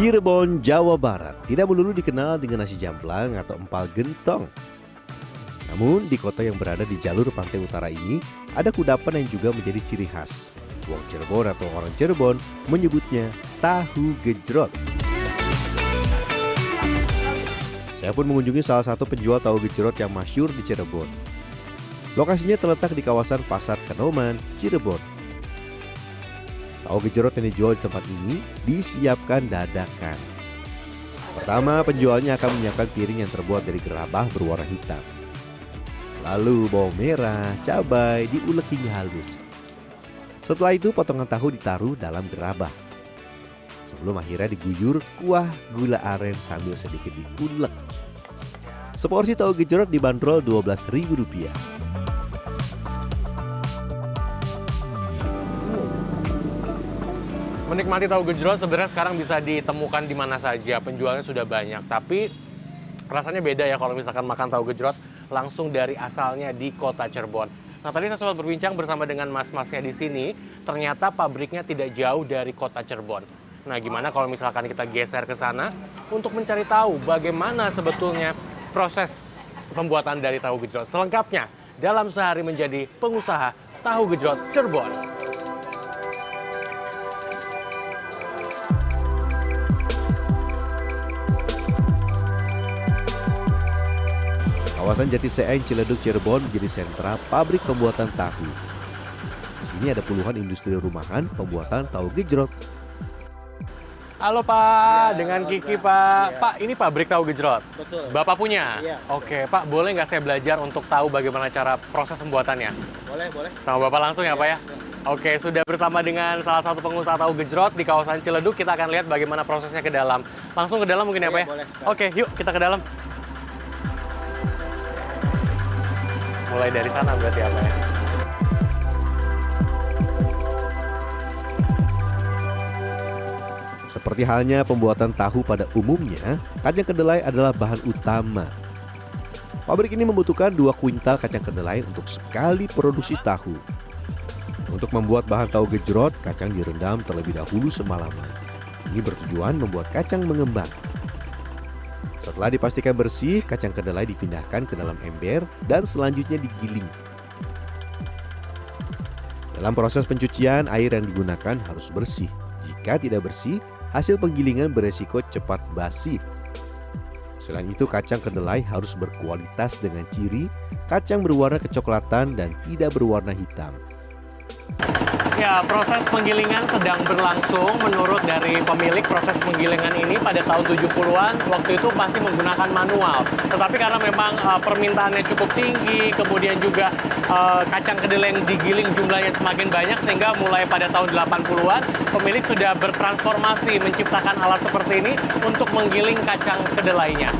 Cirebon, Jawa Barat tidak melulu dikenal dengan nasi jamblang atau empal gentong. Namun di kota yang berada di jalur pantai utara ini ada kudapan yang juga menjadi ciri khas. Wong Cirebon atau orang Cirebon menyebutnya tahu gejrot. Saya pun mengunjungi salah satu penjual tahu gejrot yang masyur di Cirebon. Lokasinya terletak di kawasan Pasar Kanoman, Cirebon. Tahu gejrot yang dijual di tempat ini disiapkan dadakan. Pertama, penjualnya akan menyiapkan piring yang terbuat dari gerabah berwarna hitam. Lalu bawang merah, cabai diulek hingga halus. Setelah itu potongan tahu ditaruh dalam gerabah. Sebelum akhirnya diguyur kuah gula aren sambil sedikit diulek. Seporsi tahu gejrot dibanderol Rp12.000. Menikmati tahu gejrot sebenarnya sekarang bisa ditemukan di mana saja, penjualnya sudah banyak. Tapi rasanya beda ya kalau misalkan makan tahu gejrot langsung dari asalnya di kota Cirebon. Nah tadi saya sempat berbincang bersama dengan mas-masnya di sini, ternyata pabriknya tidak jauh dari kota Cirebon. Nah gimana kalau misalkan kita geser ke sana untuk mencari tahu bagaimana sebetulnya proses pembuatan dari tahu gejrot selengkapnya dalam sehari menjadi pengusaha tahu gejrot Cirebon. Kawasan Jati Seeng Ciledug Cirebon menjadi sentra pabrik pembuatan tahu. Di sini ada puluhan industri rumahan pembuatan tahu gejrot. Halo Pak, ya, dengan Kiki Pak. Ya. Pak, ini pabrik tahu gejrot. Betul. Bapak punya? Iya. Oke, Pak, boleh nggak saya belajar untuk tahu bagaimana cara proses pembuatannya? Boleh, boleh. Sama Bapak langsung ya, ya Pak ya? Oke, sudah bersama dengan salah satu pengusaha tahu gejrot di kawasan Ciledug. Kita akan lihat bagaimana prosesnya ke dalam. Langsung ke dalam mungkin ya, ya Pak ya? Boleh, Oke, yuk kita ke dalam. Mulai dari sana berarti apa ya? Seperti halnya pembuatan tahu pada umumnya, kacang kedelai adalah bahan utama. Pabrik ini membutuhkan dua kuintal kacang kedelai untuk sekali produksi tahu. Untuk membuat bahan tahu gejrot, kacang direndam terlebih dahulu semalaman. Ini bertujuan membuat kacang mengembang. Setelah dipastikan bersih, kacang kedelai dipindahkan ke dalam ember dan selanjutnya digiling. Dalam proses pencucian, air yang digunakan harus bersih. Jika tidak bersih, hasil penggilingan beresiko cepat basi. Selain itu, kacang kedelai harus berkualitas dengan ciri kacang berwarna kecoklatan dan tidak berwarna hitam. Ya, proses penggilingan sedang berlangsung. Menurut dari pemilik proses penggilingan ini pada tahun 70-an, waktu itu masih menggunakan manual. Tetapi karena memang uh, permintaannya cukup tinggi, kemudian juga uh, kacang kedelai yang digiling jumlahnya semakin banyak, sehingga mulai pada tahun 80-an, pemilik sudah bertransformasi menciptakan alat seperti ini untuk menggiling kacang kedelainya.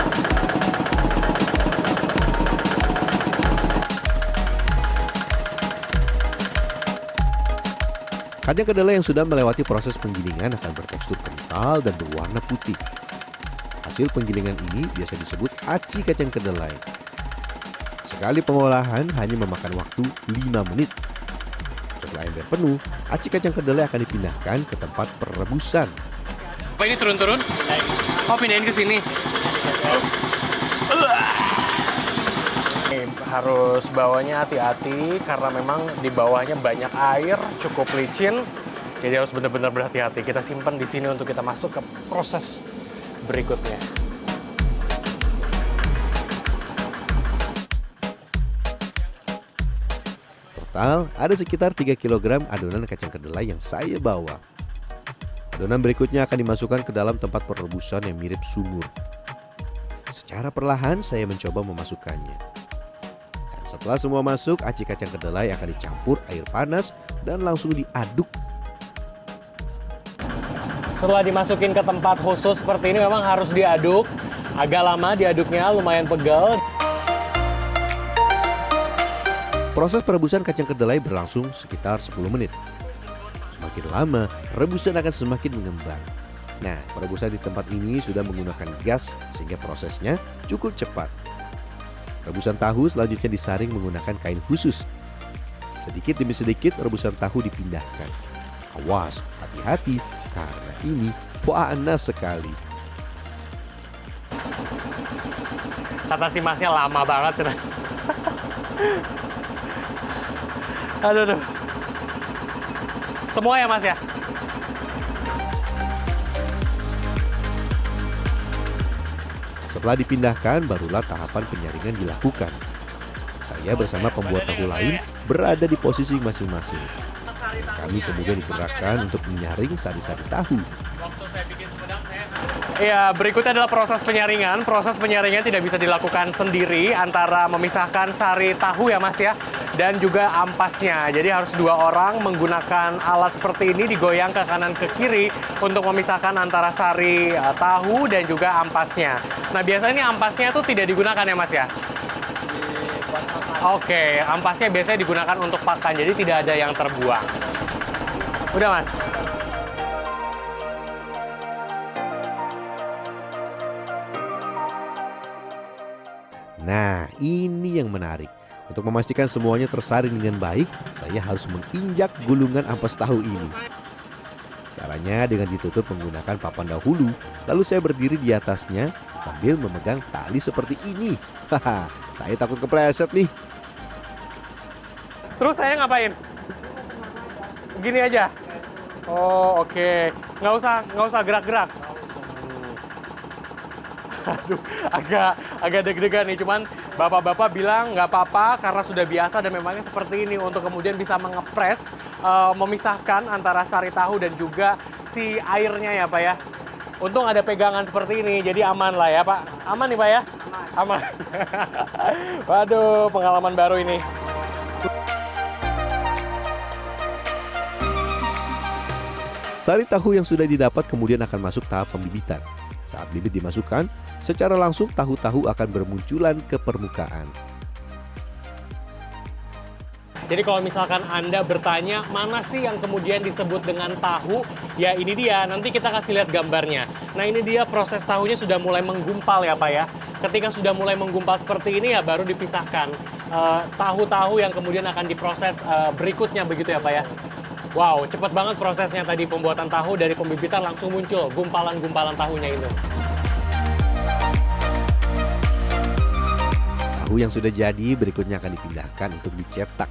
Kacang kedelai yang sudah melewati proses penggilingan akan bertekstur kental dan berwarna putih. Hasil penggilingan ini biasa disebut aci kacang kedelai. Sekali pengolahan hanya memakan waktu 5 menit. Setelah ember penuh, aci kacang kedelai akan dipindahkan ke tempat perebusan. Apa ini turun-turun? Oh, pindahin ke sini. Harus bawanya hati-hati karena memang di bawahnya banyak air, cukup licin. Jadi harus benar-benar berhati-hati. Kita simpan di sini untuk kita masuk ke proses berikutnya. Total ada sekitar 3 kg adonan kacang kedelai yang saya bawa. Adonan berikutnya akan dimasukkan ke dalam tempat perebusan yang mirip sumur. Secara perlahan saya mencoba memasukkannya. Setelah semua masuk, aci kacang kedelai akan dicampur air panas dan langsung diaduk. Setelah dimasukin ke tempat khusus seperti ini memang harus diaduk. Agak lama diaduknya, lumayan pegal. Proses perebusan kacang kedelai berlangsung sekitar 10 menit. Semakin lama, rebusan akan semakin mengembang. Nah, perebusan di tempat ini sudah menggunakan gas sehingga prosesnya cukup cepat. Rebusan tahu selanjutnya disaring menggunakan kain khusus. Sedikit demi sedikit rebusan tahu dipindahkan. Awas, hati-hati karena ini panas sekali. Kata si masnya lama banget. aduh, aduh. Semua ya mas ya? Setelah dipindahkan, barulah tahapan penyaringan dilakukan. Saya bersama pembuat tahu lain berada di posisi masing-masing. Kami kemudian digerakkan untuk menyaring sari-sari tahu. Ya, berikutnya adalah proses penyaringan. Proses penyaringan tidak bisa dilakukan sendiri antara memisahkan sari tahu ya Mas ya dan juga ampasnya. Jadi harus dua orang menggunakan alat seperti ini digoyang ke kanan ke kiri untuk memisahkan antara sari uh, tahu dan juga ampasnya. Nah, biasanya ini ampasnya itu tidak digunakan ya Mas ya? Oke, ampasnya biasanya digunakan untuk pakan, jadi tidak ada yang terbuang. Udah Mas? Nah, ini yang menarik. Untuk memastikan semuanya tersaring dengan baik, saya harus menginjak gulungan ampas tahu ini. Caranya dengan ditutup menggunakan papan dahulu, lalu saya berdiri di atasnya sambil memegang tali seperti ini. Haha, saya takut kepleset nih. Terus saya ngapain? Gini aja. Oh, oke. Okay. Nggak usah nggak usah gerak-gerak. Aduh, agak agak deg-degan nih. Cuman bapak-bapak bilang nggak apa-apa karena sudah biasa dan memangnya seperti ini untuk kemudian bisa mengepres, uh, memisahkan antara sari tahu dan juga si airnya ya Pak ya. Untung ada pegangan seperti ini, jadi aman lah ya Pak. Aman nih Pak ya? Aman. aman. Waduh, pengalaman baru ini. Sari tahu yang sudah didapat kemudian akan masuk tahap pembibitan. Saat bibit dimasukkan, secara langsung tahu-tahu akan bermunculan ke permukaan. Jadi kalau misalkan Anda bertanya mana sih yang kemudian disebut dengan tahu, ya ini dia. Nanti kita kasih lihat gambarnya. Nah ini dia proses tahunya sudah mulai menggumpal ya Pak ya. Ketika sudah mulai menggumpal seperti ini ya baru dipisahkan eh, tahu-tahu uh, yang kemudian akan diproses uh, berikutnya begitu ya Pak ya. Wow, cepat banget prosesnya tadi pembuatan tahu dari pembibitan langsung muncul gumpalan-gumpalan tahunya itu. Tahu yang sudah jadi berikutnya akan dipindahkan untuk dicetak.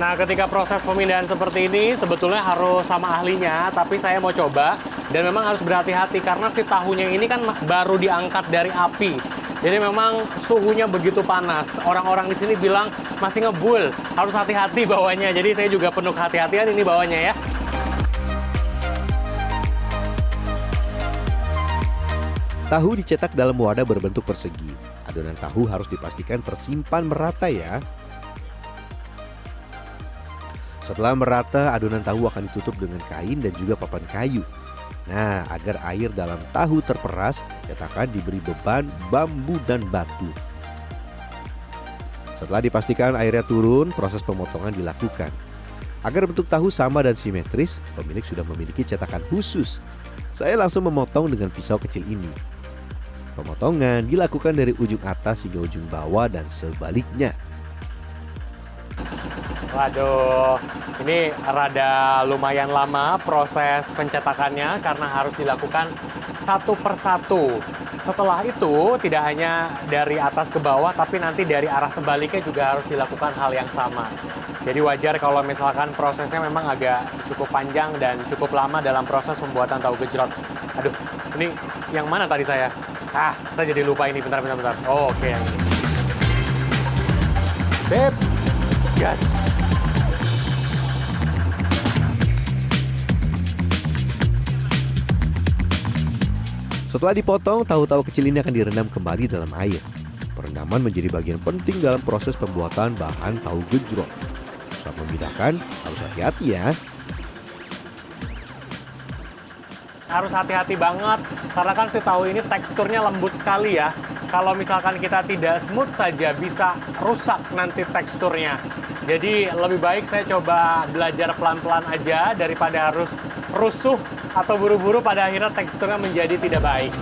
Nah, ketika proses pemindahan seperti ini sebetulnya harus sama ahlinya, tapi saya mau coba dan memang harus berhati-hati karena si tahunya ini kan baru diangkat dari api. Jadi memang suhunya begitu panas. Orang-orang di sini bilang masih ngebul, harus hati-hati bawanya. Jadi saya juga penuh kehati-hatian ini bawanya ya. Tahu dicetak dalam wadah berbentuk persegi. Adonan tahu harus dipastikan tersimpan merata ya. Setelah merata, adonan tahu akan ditutup dengan kain dan juga papan kayu. Nah, agar air dalam tahu terperas, cetakan diberi beban bambu dan batu. Setelah dipastikan airnya turun, proses pemotongan dilakukan. Agar bentuk tahu sama dan simetris, pemilik sudah memiliki cetakan khusus. Saya langsung memotong dengan pisau kecil ini. Pemotongan dilakukan dari ujung atas hingga ujung bawah dan sebaliknya. Waduh, ini rada lumayan lama proses pencetakannya karena harus dilakukan satu persatu. Setelah itu tidak hanya dari atas ke bawah tapi nanti dari arah sebaliknya juga harus dilakukan hal yang sama. Jadi wajar kalau misalkan prosesnya memang agak cukup panjang dan cukup lama dalam proses pembuatan tahu gejrot. Aduh, ini yang mana tadi saya? Ah, saya jadi lupa ini. Bentar, bentar, bentar. Oh, oke okay. Beb, gas. Setelah dipotong, tahu-tahu kecil ini akan direndam kembali dalam air. Perendaman menjadi bagian penting dalam proses pembuatan bahan tahu gejrot. Saat memindahkan, harus hati-hati ya. Harus hati-hati banget, karena kan si tahu ini teksturnya lembut sekali ya. kalau misalkan kita tidak smooth saja bisa rusak nanti teksturnya. Jadi lebih baik saya coba belajar pelan-pelan aja daripada harus rusuh atau buru-buru pada akhirnya teksturnya menjadi tidak baik.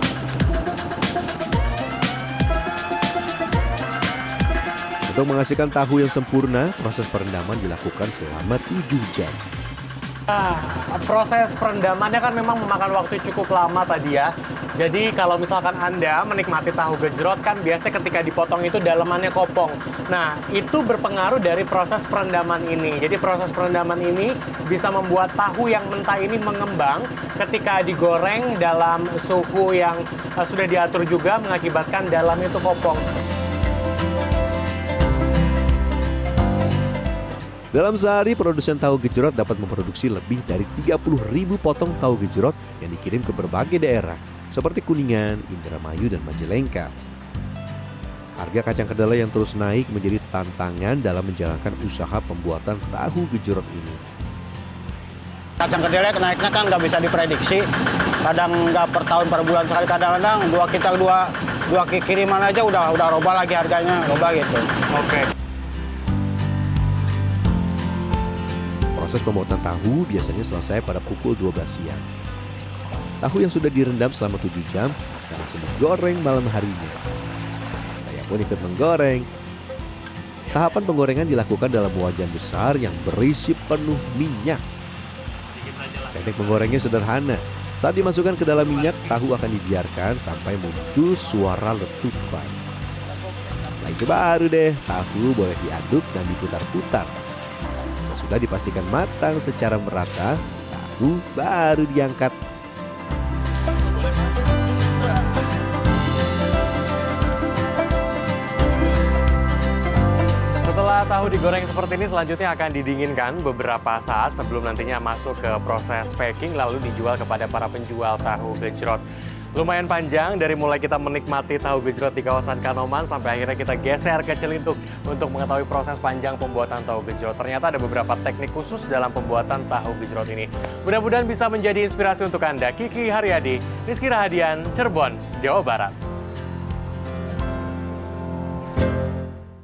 Untuk menghasilkan tahu yang sempurna, proses perendaman dilakukan selama 7 jam. Nah, proses perendamannya kan memang memakan waktu cukup lama tadi ya. Jadi kalau misalkan Anda menikmati tahu gejrot kan biasanya ketika dipotong itu dalemannya kopong. Nah, itu berpengaruh dari proses perendaman ini. Jadi proses perendaman ini bisa membuat tahu yang mentah ini mengembang ketika digoreng dalam suhu yang uh, sudah diatur juga mengakibatkan dalamnya itu kopong. Dalam sehari, produsen tahu gejrot dapat memproduksi lebih dari 30.000 potong tahu gejrot yang dikirim ke berbagai daerah, seperti Kuningan, Indramayu, dan Majalengka. Harga kacang kedelai yang terus naik menjadi tantangan dalam menjalankan usaha pembuatan tahu gejrot ini. Kacang kedelai naiknya kan nggak bisa diprediksi. Kadang nggak per tahun per bulan sekali. Kadang-kadang dua kita dua dua kiriman aja udah udah roba lagi harganya, roba gitu. Oke. Proses pembuatan tahu biasanya selesai pada pukul 12 siang. Tahu yang sudah direndam selama 7 jam akan langsung digoreng malam harinya. Saya pun ikut menggoreng. Tahapan penggorengan dilakukan dalam wajan besar yang berisi penuh minyak. Teknik menggorengnya sederhana. Saat dimasukkan ke dalam minyak, tahu akan dibiarkan sampai muncul suara letupan. Setelah itu baru deh, tahu boleh diaduk dan diputar-putar. Sesudah dipastikan matang secara merata, tahu baru diangkat. Setelah tahu digoreng seperti ini, selanjutnya akan didinginkan beberapa saat sebelum nantinya masuk ke proses packing lalu dijual kepada para penjual tahu gejrot. Lumayan panjang dari mulai kita menikmati tahu gejrot di kawasan Kanoman sampai akhirnya kita geser ke Celintuk untuk mengetahui proses panjang pembuatan tahu gejrot. Ternyata ada beberapa teknik khusus dalam pembuatan tahu gejrot ini. Mudah-mudahan bisa menjadi inspirasi untuk Anda. Kiki Haryadi, Rizky Rahadian, Cirebon, Jawa Barat.